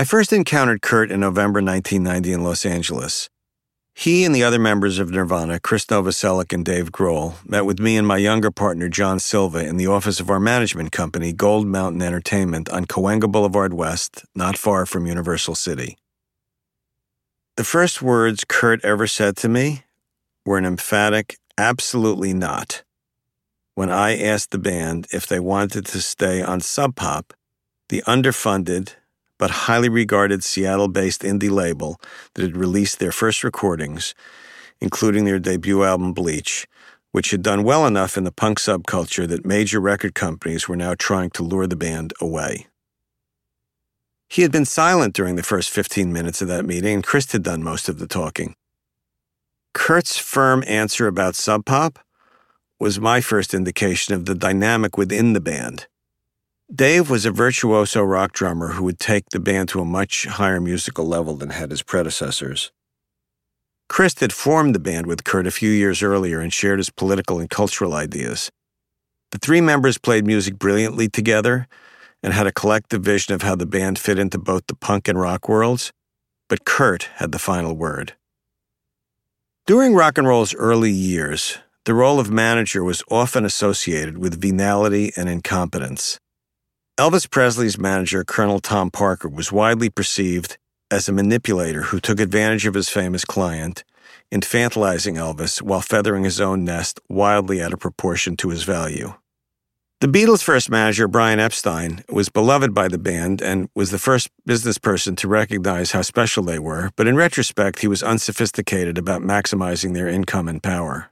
I first encountered Kurt in November 1990 in Los Angeles. He and the other members of Nirvana, Chris Novoselic and Dave Grohl, met with me and my younger partner, John Silva, in the office of our management company, Gold Mountain Entertainment, on Cahuenga Boulevard West, not far from Universal City. The first words Kurt ever said to me were an emphatic, absolutely not, when I asked the band if they wanted to stay on Sub Pop, the underfunded, but highly regarded Seattle based indie label that had released their first recordings, including their debut album Bleach, which had done well enough in the punk subculture that major record companies were now trying to lure the band away. He had been silent during the first 15 minutes of that meeting, and Chris had done most of the talking. Kurt's firm answer about Sub Pop was my first indication of the dynamic within the band. Dave was a virtuoso rock drummer who would take the band to a much higher musical level than had his predecessors. Chris had formed the band with Kurt a few years earlier and shared his political and cultural ideas. The three members played music brilliantly together and had a collective vision of how the band fit into both the punk and rock worlds, but Kurt had the final word. During rock and roll's early years, the role of manager was often associated with venality and incompetence. Elvis Presley's manager, Colonel Tom Parker, was widely perceived as a manipulator who took advantage of his famous client, infantilizing Elvis while feathering his own nest wildly out of proportion to his value. The Beatles' first manager, Brian Epstein, was beloved by the band and was the first business person to recognize how special they were, but in retrospect, he was unsophisticated about maximizing their income and power.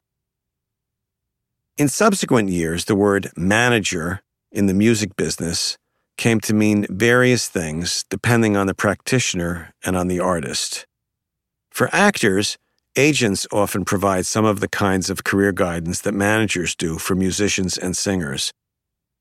In subsequent years, the word manager in the music business came to mean various things depending on the practitioner and on the artist. For actors, agents often provide some of the kinds of career guidance that managers do for musicians and singers.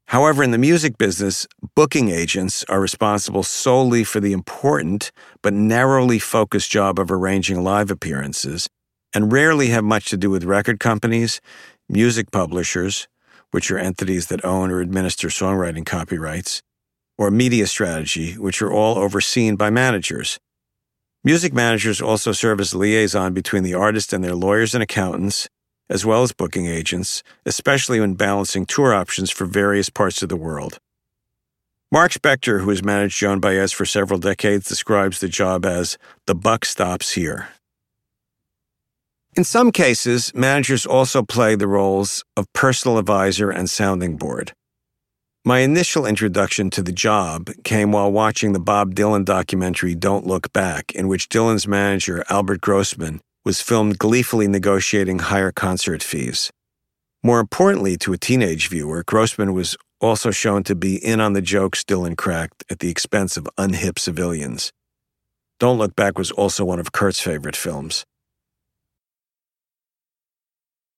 However, in the music business, booking agents are responsible solely for the important but narrowly focused job of arranging live appearances and rarely have much to do with record companies, music publishers, which are entities that own or administer songwriting copyrights, or media strategy, which are all overseen by managers. Music managers also serve as liaison between the artist and their lawyers and accountants, as well as booking agents, especially when balancing tour options for various parts of the world. Mark Spector, who has managed Joan Baez for several decades, describes the job as the buck stops here. In some cases, managers also play the roles of personal advisor and sounding board. My initial introduction to the job came while watching the Bob Dylan documentary Don't Look Back, in which Dylan's manager, Albert Grossman, was filmed gleefully negotiating higher concert fees. More importantly to a teenage viewer, Grossman was also shown to be in on the jokes Dylan cracked at the expense of unhip civilians. Don't Look Back was also one of Kurt's favorite films.